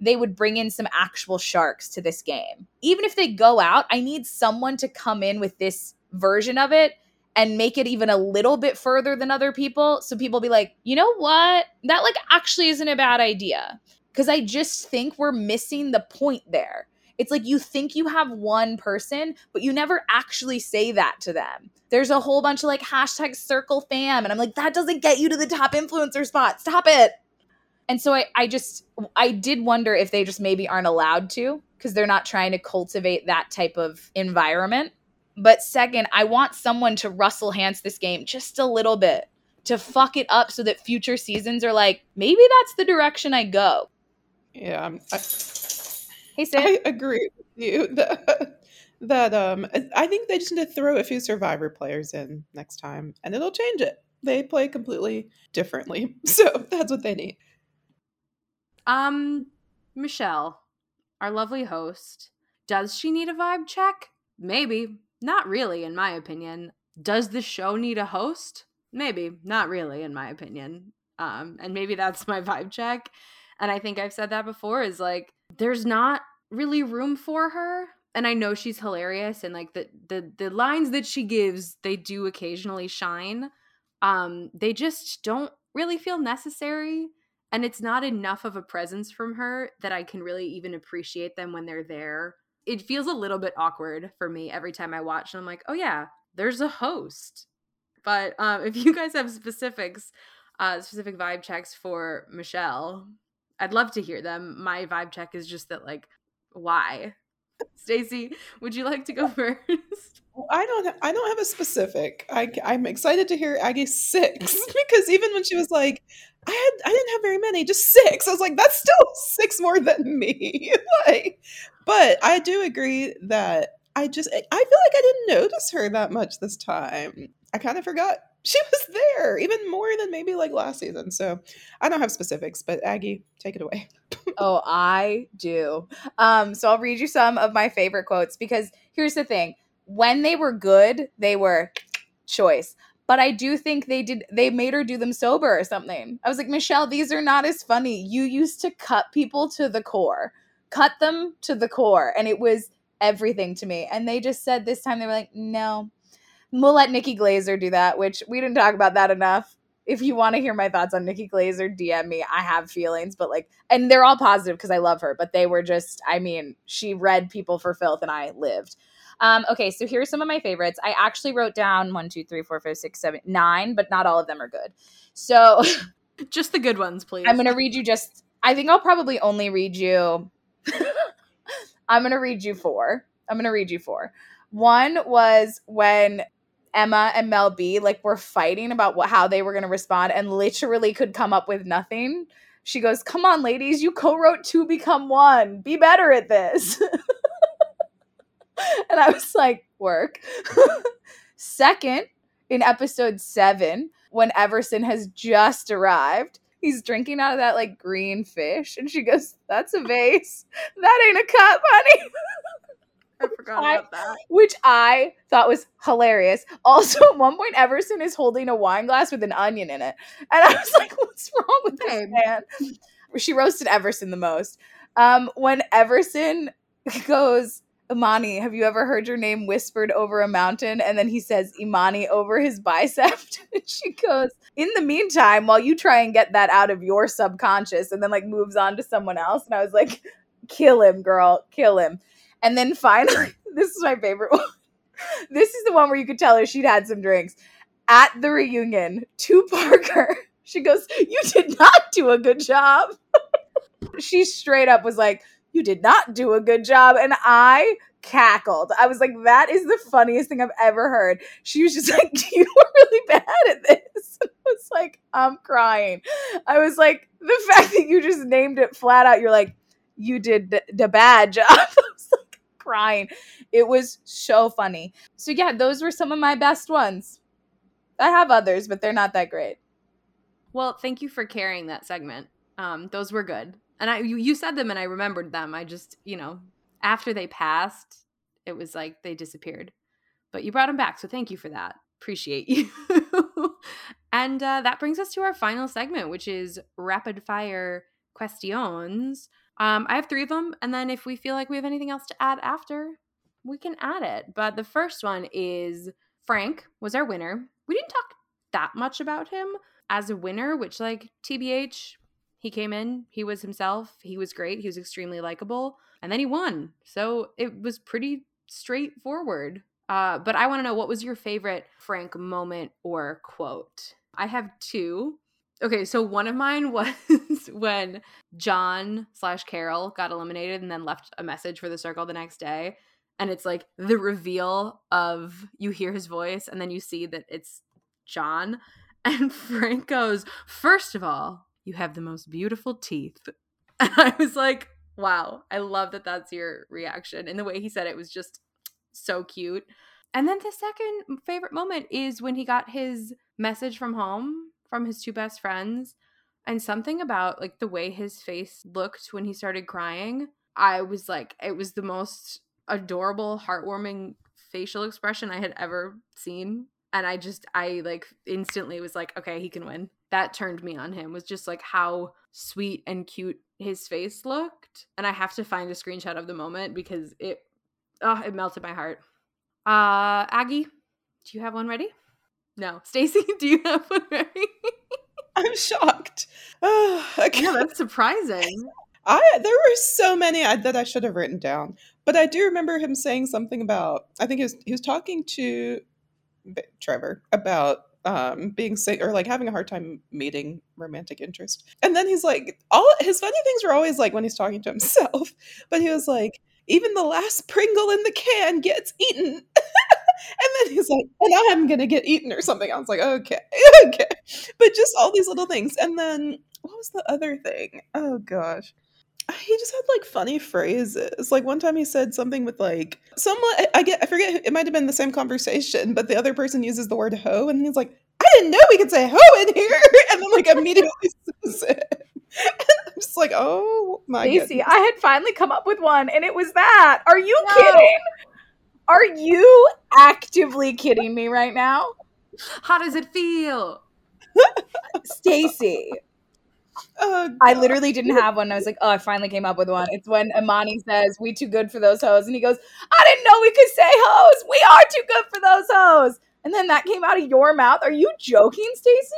[SPEAKER 2] they would bring in some actual sharks to this game. Even if they go out, I need someone to come in with this version of it and make it even a little bit further than other people so people be like, "You know what? That like actually isn't a bad idea." Cuz I just think we're missing the point there. It's like you think you have one person, but you never actually say that to them. There's a whole bunch of like hashtag circle fam, and I'm like, that doesn't get you to the top influencer spot. Stop it. And so I, I just I did wonder if they just maybe aren't allowed to because they're not trying to cultivate that type of environment. But second, I want someone to Russell Hantz this game just a little bit to fuck it up so that future seasons are like, maybe that's the direction I go.
[SPEAKER 3] Yeah. I,
[SPEAKER 2] hey, Sid.
[SPEAKER 3] I agree with you that, that um I think they just need to throw a few survivor players in next time and it'll change it. They play completely differently. So that's what they need.
[SPEAKER 1] Um, Michelle, our lovely host, does she need a vibe check? Maybe. Not really, in my opinion. Does the show need a host? Maybe. Not really, in my opinion. Um, and maybe that's my vibe check. And I think I've said that before is like, there's not really room for her. And I know she's hilarious and like the the the lines that she gives, they do occasionally shine. Um, they just don't really feel necessary and it's not enough of a presence from her that I can really even appreciate them when they're there. It feels a little bit awkward for me every time I watch, and I'm like, oh yeah, there's a host. But um, if you guys have specifics, uh, specific vibe checks for Michelle, I'd love to hear them. My vibe check is just that, like, why? Stacy, would you like to go first?
[SPEAKER 3] I don't. I don't have a specific. I, I'm excited to hear Aggie six because even when she was like, I had, I didn't have very many, just six. I was like, that's still six more than me. like, but I do agree that I just, I feel like I didn't notice her that much this time. I kind of forgot she was there even more than maybe like last season. So I don't have specifics, but Aggie, take it away.
[SPEAKER 2] oh, I do. Um, so I'll read you some of my favorite quotes because here's the thing when they were good, they were choice. But I do think they did they made her do them sober or something. I was like, Michelle, these are not as funny. You used to cut people to the core. Cut them to the core. And it was everything to me. And they just said this time they were like, no. We'll let Nikki Glazer do that, which we didn't talk about that enough. If you want to hear my thoughts on Nikki Glazer, DM me. I have feelings, but like, and they're all positive because I love her, but they were just, I mean, she read people for filth and I lived. Um, okay, so here's some of my favorites. I actually wrote down one, two, three, four, five, six, seven, nine, but not all of them are good. So
[SPEAKER 1] just the good ones, please.
[SPEAKER 2] I'm gonna read you just I think I'll probably only read you I'm gonna read you four. I'm gonna read you four. One was when Emma and Mel B like were fighting about what how they were gonna respond and literally could come up with nothing. She goes, Come on, ladies, you co-wrote two become one. Be better at this. and I was like, work. Second, in episode seven, when Everson has just arrived, he's drinking out of that like green fish, and she goes, That's a vase. That ain't a cup, honey.
[SPEAKER 1] I forgot about that.
[SPEAKER 2] Which I thought was hilarious. Also, at one point, Everson is holding a wine glass with an onion in it. And I was like, what's wrong with this man? She roasted Everson the most. Um, when Everson goes, Imani, have you ever heard your name whispered over a mountain? And then he says Imani over his bicep. she goes, In the meantime, while you try and get that out of your subconscious, and then like moves on to someone else. And I was like, Kill him, girl, kill him. And then finally, this is my favorite one. This is the one where you could tell her she'd had some drinks. At the reunion to Parker, she goes, You did not do a good job. she straight up was like, you did not do a good job. And I cackled. I was like, that is the funniest thing I've ever heard. She was just like, you were really bad at this. I was like, I'm crying. I was like, the fact that you just named it flat out, you're like, you did the, bad job. I was like crying. It was so funny. So yeah, those were some of my best ones. I have others, but they're not that great.
[SPEAKER 1] Well, thank you for carrying that segment. Um, those were good and I you, you said them and I remembered them. I just you know after they passed, it was like they disappeared. But you brought them back, so thank you for that. Appreciate you. and uh, that brings us to our final segment, which is rapid fire questions. Um, I have three of them, and then if we feel like we have anything else to add after, we can add it. But the first one is Frank was our winner. We didn't talk that much about him as a winner, which like TBH, he came in, he was himself, he was great, he was extremely likable, and then he won. So it was pretty straightforward. Uh, but I want to know what was your favorite Frank moment or quote? I have two. Okay, so one of mine was when John slash Carol got eliminated and then left a message for the circle the next day. And it's like the reveal of you hear his voice and then you see that it's John. And Frank goes, First of all, you have the most beautiful teeth. I was like, wow, I love that that's your reaction. And the way he said it was just so cute. And then the second favorite moment is when he got his message from home from his two best friends and something about like the way his face looked when he started crying. I was like, it was the most adorable, heartwarming facial expression I had ever seen. And I just, I like instantly was like, okay, he can win that turned me on him was just like how sweet and cute his face looked and i have to find a screenshot of the moment because it oh it melted my heart. Uh aggie do you have one ready? No. Stacy do you have one ready?
[SPEAKER 3] I'm shocked.
[SPEAKER 1] Oh, okay. yeah that's surprising.
[SPEAKER 3] I there were so many I, that I should have written down, but I do remember him saying something about. I think he was he was talking to Trevor about um, being sick or like having a hard time meeting romantic interest. And then he's like, all his funny things were always like when he's talking to himself, but he was like, even the last Pringle in the can gets eaten. and then he's like, and I'm gonna get eaten or something. I was like, okay, okay. But just all these little things. And then what was the other thing? Oh gosh he just had like funny phrases. Like one time he said something with like someone I get I forget it might have been the same conversation, but the other person uses the word hoe and he's like, I didn't know we could say hoe in here and then like immediately says it. And I'm just like, oh my
[SPEAKER 2] Stacey, I had finally come up with one and it was that. Are you no. kidding? Are you actively kidding me right now?
[SPEAKER 1] How does it feel?
[SPEAKER 2] Stacy, Oh, I literally didn't have one. I was like, oh, I finally came up with one. It's when Imani says, we too good for those hoes. And he goes, I didn't know we could say hoes. We are too good for those hoes. And then that came out of your mouth. Are you joking, Stacy?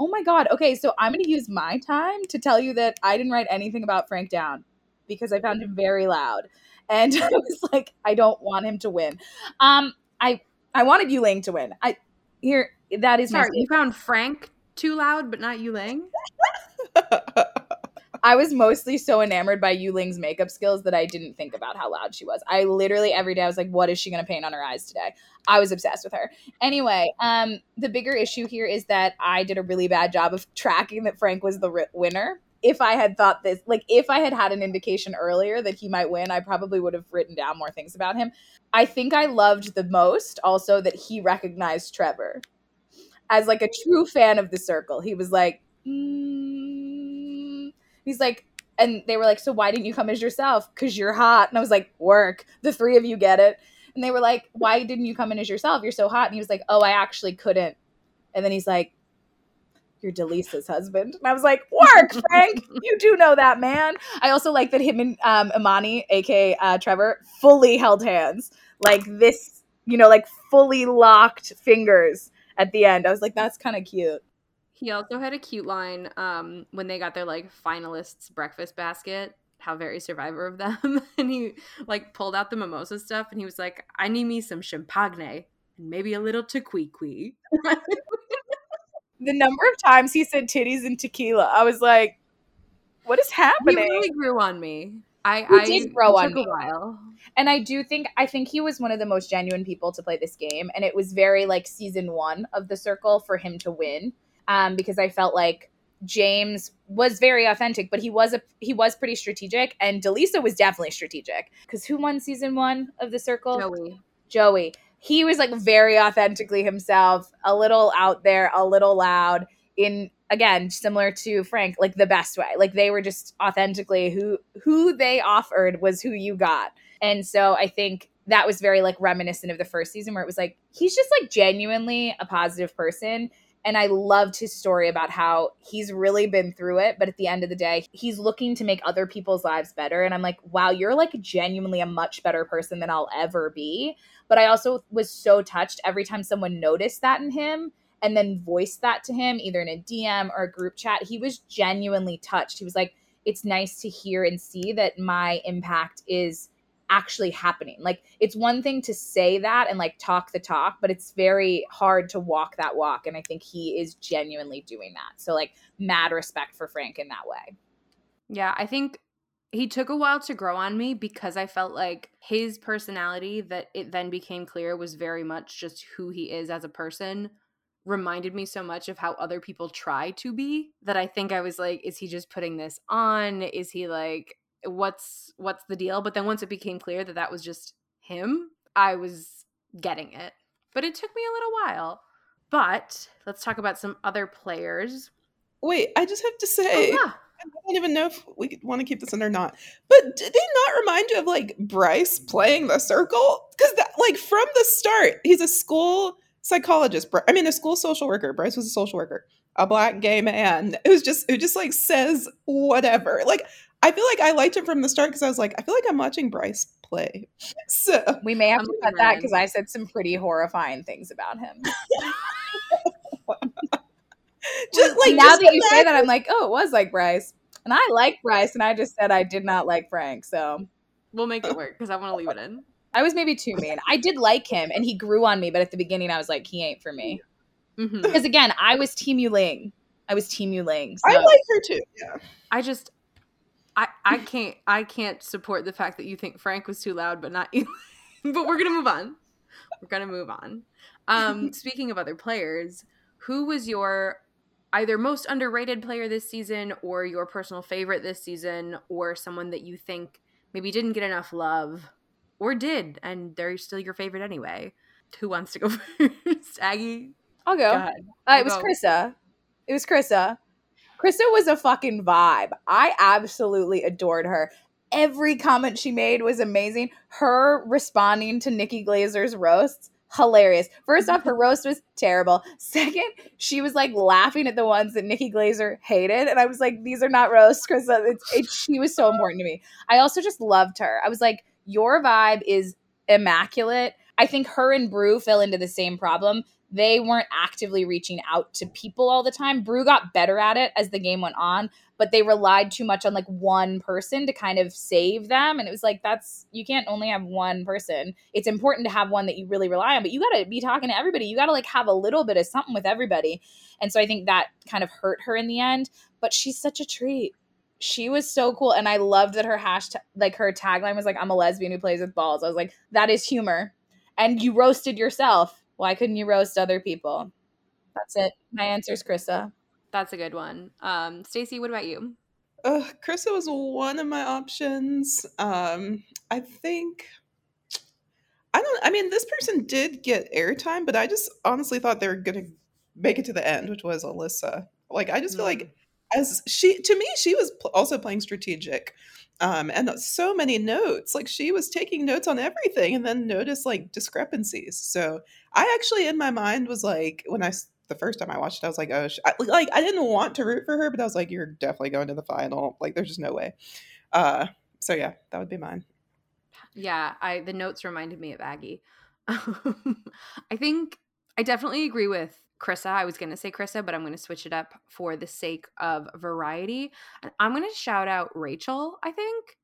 [SPEAKER 2] Oh my God. Okay, so I'm going to use my time to tell you that I didn't write anything about Frank Down because I found him very loud. And I was like, I don't want him to win. Um, I I wanted Yu Ling to win. I here that is
[SPEAKER 1] sorry. You found Frank too loud, but not Yu Ling.
[SPEAKER 2] I was mostly so enamored by Yu Ling's makeup skills that I didn't think about how loud she was. I literally every day I was like, what is she going to paint on her eyes today? I was obsessed with her. Anyway, um, the bigger issue here is that I did a really bad job of tracking that Frank was the winner. If I had thought this, like if I had had an indication earlier that he might win, I probably would have written down more things about him. I think I loved the most also that he recognized Trevor as like a true fan of the circle. He was like, mm. He's like, and they were like, so why didn't you come as yourself? Because you're hot. And I was like, work. The three of you get it. And they were like, why didn't you come in as yourself? You're so hot. And he was like, oh, I actually couldn't. And then he's like, you're DeLeesa's husband. And I was like, work, Frank. you do know that man. I also like that him and um, Imani, aka uh, Trevor, fully held hands. Like this, you know, like fully locked fingers at the end. I was like, that's kind of cute.
[SPEAKER 1] He also had a cute line um, when they got their like finalists breakfast basket. How very survivor of them, and he like pulled out the mimosa stuff, and he was like, "I need me some champagne and maybe a little tequila."
[SPEAKER 2] the number of times he said titties and tequila, I was like, "What is happening?"
[SPEAKER 1] He really grew on me. I,
[SPEAKER 2] He
[SPEAKER 1] I
[SPEAKER 2] did grow on me.
[SPEAKER 1] a while.
[SPEAKER 2] And I do think I think he was one of the most genuine people to play this game, and it was very like season one of the circle for him to win, um, because I felt like James was very authentic, but he was a he was pretty strategic, and DeLeesa was definitely strategic. Because who won season one of the circle?
[SPEAKER 1] Joey.
[SPEAKER 2] Joey. He was like very authentically himself, a little out there, a little loud. In again, similar to Frank, like the best way. Like they were just authentically who who they offered was who you got. And so I think that was very like reminiscent of the first season where it was like he's just like genuinely a positive person. And I loved his story about how he's really been through it, but at the end of the day, he's looking to make other people's lives better. And I'm like, wow, you're like genuinely a much better person than I'll ever be. But I also was so touched every time someone noticed that in him and then voiced that to him, either in a DM or a group chat. He was genuinely touched. He was like, it's nice to hear and see that my impact is actually happening. Like it's one thing to say that and like talk the talk, but it's very hard to walk that walk. And I think he is genuinely doing that. So like mad respect for Frank in that way.
[SPEAKER 1] Yeah, I think he took a while to grow on me because I felt like his personality that it then became clear was very much just who he is as a person reminded me so much of how other people try to be that I think I was like is he just putting this on is he like what's what's the deal but then once it became clear that that was just him I was getting it but it took me a little while but let's talk about some other players
[SPEAKER 3] Wait, I just have to
[SPEAKER 1] oh
[SPEAKER 3] say,
[SPEAKER 1] yeah
[SPEAKER 3] I don't even know if we want to keep this in or not. But did they not remind you of like Bryce playing the circle? Because that, like, from the start, he's a school psychologist. I mean, a school social worker. Bryce was a social worker, a black gay man. It was just, it just like says whatever. Like, I feel like I liked him from the start because I was like, I feel like I'm watching Bryce play. So
[SPEAKER 2] We may have
[SPEAKER 1] I'm
[SPEAKER 2] to cut that because I said some pretty horrifying things about him.
[SPEAKER 3] just like
[SPEAKER 2] now
[SPEAKER 3] just
[SPEAKER 2] that you say that, I'm like, oh, it was like Bryce. And I like Bryce, and I just said I did not like Frank. So
[SPEAKER 1] we'll make it work because I want to leave it in
[SPEAKER 2] I was maybe too mean. I did like him, and he grew on me, but at the beginning, I was like, he ain't for me.
[SPEAKER 1] Mhm.
[SPEAKER 2] Because again, I was Team Yu Ling. I was Team Yu
[SPEAKER 3] Ling.
[SPEAKER 2] I
[SPEAKER 3] like her too. Yeah.
[SPEAKER 1] I just I I can't I can't support the fact that you think Frank was too loud but not you. but we're going to move on. We're going to move on. Um speaking of other players, who was your either most underrated player this season or your personal favorite this season or someone that you think maybe didn't get enough love or did and they're still your favorite anyway? Who wants to go first? Aggie,
[SPEAKER 2] I'll go.
[SPEAKER 1] go.
[SPEAKER 2] Uh, it was. Krista. It was Krista. Krista was a fucking vibe. I absolutely adored her. Every comment she made was amazing. Her responding to Nikki Glazer's roasts, hilarious. First off, her roast was terrible. Second, she was like laughing at the ones that Nikki Glazer hated, and I was like, "These are not roasts, Krista." It's, it, she was so important to me. I also just loved her. I was like, "Your vibe is immaculate." I think her and Bru fell into the same problem they weren't actively reaching out to people all the time. Bru got better at it as the game went on, but they relied too much on like one person to kind of save them. And it was like, that's, you can't only have one person. It's important to have one that you really rely on, but you got to be talking to everybody. You got to like have a little bit of something with everybody. And so I think that kind of hurt her in the end, but she's such a treat. She was so cool. And I loved that her hashtag, like her tagline was like, I'm a lesbian who plays with balls. I was like, that is humor. And you roasted yourself. Why couldn't you roast other people? That's it. My answer is Krista.
[SPEAKER 1] That's a good one. Um Stacey, what about you?
[SPEAKER 3] Uh, Krista was one of my options. Um, I think I don't. I mean, this person did get airtime, but I just honestly thought they were gonna make it to the end, which was Alyssa. Like, I just feel like as she to me, she was pl- also playing strategic, um, and so many notes. Like, she was taking notes on everything, and then noticed like discrepancies. So I actually, in my mind, was like when I the first time I watched it, I was like, oh. I, like I didn't want to root for her, but I was like, you're definitely going to the final. Like, there's just no way. Uh, so yeah, that would be mine.
[SPEAKER 1] Yeah, I the notes reminded me of Aggie. I think I definitely agree with Krista. I was going to say Krista, but I'm going to switch it up for the sake of variety. And I'm going to shout out Rachel, I think.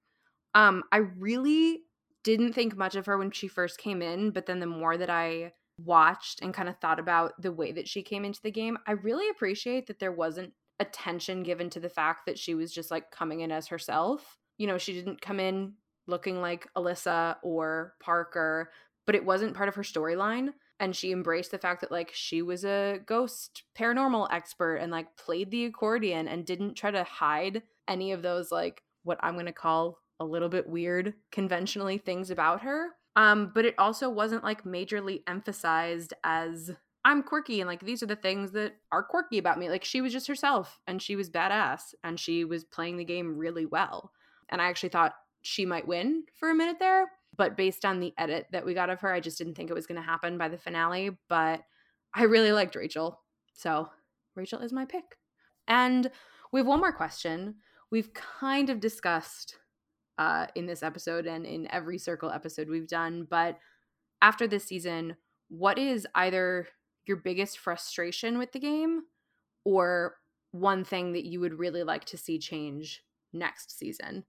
[SPEAKER 1] Um I really didn't think much of her when she first came in, but then the more that I watched and kind of thought about the way that she came into the game, I really appreciate that there wasn't attention given to the fact that she was just like coming in as herself. You know, she didn't come in looking like Alyssa or Parker, but it wasn't part of her storyline. And she embraced the fact that like she was a ghost paranormal expert and like played the accordion and didn't try to hide any of those like what I'm going to call a little bit weird conventionally things about her. Um, but it also wasn't like majorly emphasized as I'm quirky and like these are the things that are quirky about me. Like she was just herself and she was badass and she was playing the game really well. And I actually thought she might win for a minute there, but based on the edit that we got of her, I just didn't think it was going to happen by the finale, but I really liked Rachel. So, Rachel is my pick. And we have one more question. We've kind of discussed uh, in this episode and in every circle episode we've done. But after this season, what is either your biggest frustration with the game or one thing that you would really like to see change next season?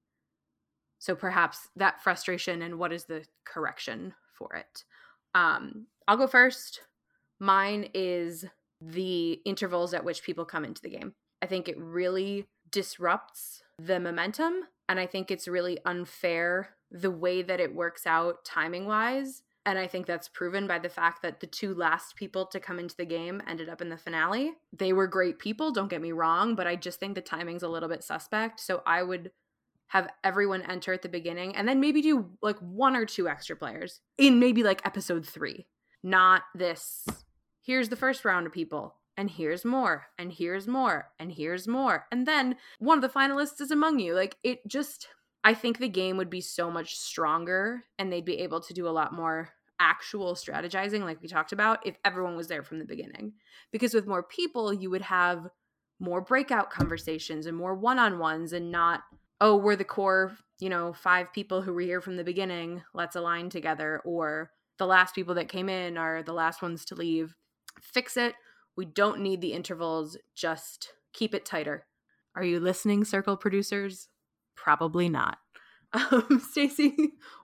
[SPEAKER 1] So perhaps that frustration and what is the correction for it. Um, I'll go first. Mine is the intervals at which people come into the game. I think it really disrupts the momentum and I think it's really unfair the way that it works out timing wise. And I think that's proven by the fact that the two last people to come into the game ended up in the finale. They were great people, don't get me wrong, but I just think the timing's a little bit suspect. So I would have everyone enter at the beginning and then maybe do like one or two extra players in maybe like episode three. Not this, here's the first round of people and here's more and here's more and here's more and then one of the finalists is among you like it just i think the game would be so much stronger and they'd be able to do a lot more actual strategizing like we talked about if everyone was there from the beginning because with more people you would have more breakout conversations and more one-on-ones and not oh we're the core you know five people who were here from the beginning let's align together or the last people that came in are the last ones to leave fix it we don't need the intervals, just keep it tighter. Are you listening, circle producers? Probably not. Um, Stacy,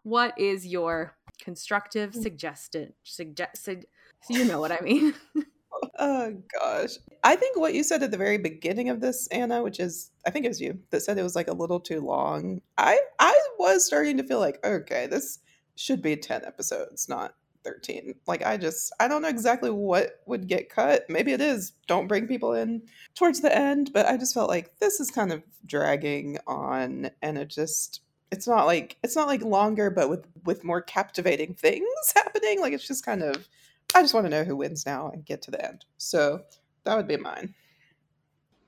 [SPEAKER 1] what is your constructive mm. suggestion? Suggest, su- you know what I mean.
[SPEAKER 3] oh gosh. I think what you said at the very beginning of this, Anna, which is I think it was you that said it was like a little too long. I I was starting to feel like, okay, this should be 10 episodes, not 13. Like I just I don't know exactly what would get cut. Maybe it is don't bring people in towards the end, but I just felt like this is kind of dragging on and it just it's not like it's not like longer but with with more captivating things happening. Like it's just kind of I just want to know who wins now and get to the end. So that would be mine.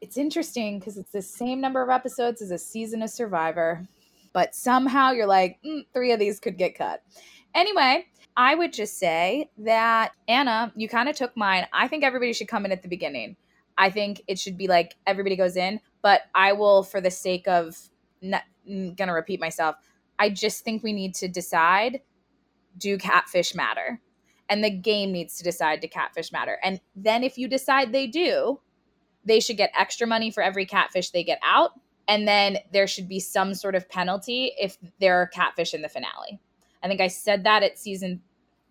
[SPEAKER 2] It's interesting because it's the same number of episodes as a season of Survivor, but somehow you're like, mm, three of these could get cut. Anyway, I would just say that Anna, you kind of took mine. I think everybody should come in at the beginning. I think it should be like everybody goes in, but I will, for the sake of not gonna repeat myself, I just think we need to decide do catfish matter? And the game needs to decide to catfish matter. And then if you decide they do, they should get extra money for every catfish they get out. And then there should be some sort of penalty if there are catfish in the finale. I think I said that at season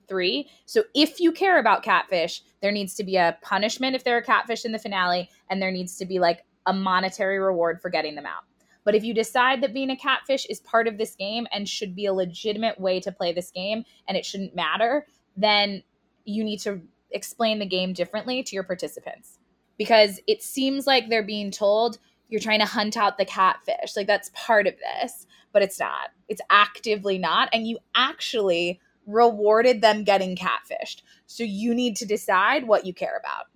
[SPEAKER 2] three. So if you care about catfish, there needs to be a punishment if there are catfish in the finale, and there needs to be like a monetary reward for getting them out. But if you decide that being a catfish is part of this game and should be a legitimate way to play this game and it shouldn't matter, then you need to explain the game differently to your participants. Because it seems like they're being told you're trying to hunt out the catfish. Like that's part of this but it's not. It's actively not. And you actually rewarded them getting catfished. So you need to decide what you care about.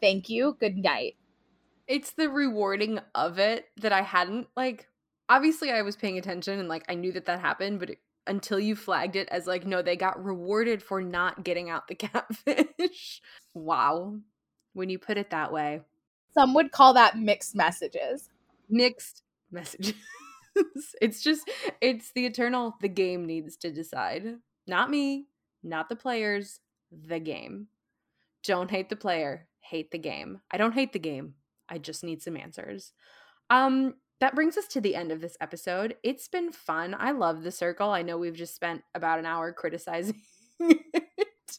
[SPEAKER 2] Thank you. Good night.
[SPEAKER 1] It's the rewarding of it that I hadn't like obviously I was paying attention and like I knew that that happened, but it, until you flagged it as like no, they got rewarded for not getting out the catfish. wow. when you put it that way.
[SPEAKER 2] Some would call that mixed messages.
[SPEAKER 1] Mixed messages. it's just, it's the eternal, the game needs to decide. Not me, not the players, the game. Don't hate the player, hate the game. I don't hate the game. I just need some answers. Um, that brings us to the end of this episode. It's been fun. I love the circle. I know we've just spent about an hour criticizing it.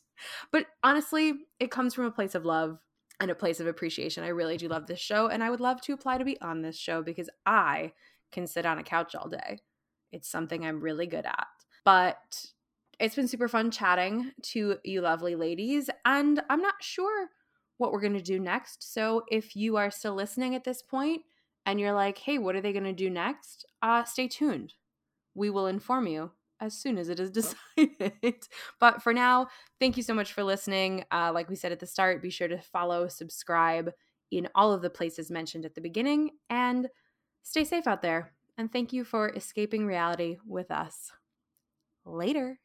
[SPEAKER 1] But honestly, it comes from a place of love and a place of appreciation. I really do love this show, and I would love to apply to be on this show because I can sit on a couch all day. It's something I'm really good at. But it's been super fun chatting to you lovely ladies, and I'm not sure what we're going to do next. So if you are still listening at this point and you're like, hey, what are they going to do next? Uh, stay tuned. We will inform you as soon as it is decided. but for now, thank you so much for listening. Uh, like we said at the start, be sure to follow, subscribe in all of the places mentioned at the beginning, and stay safe out there. And thank you for escaping reality with us. Later.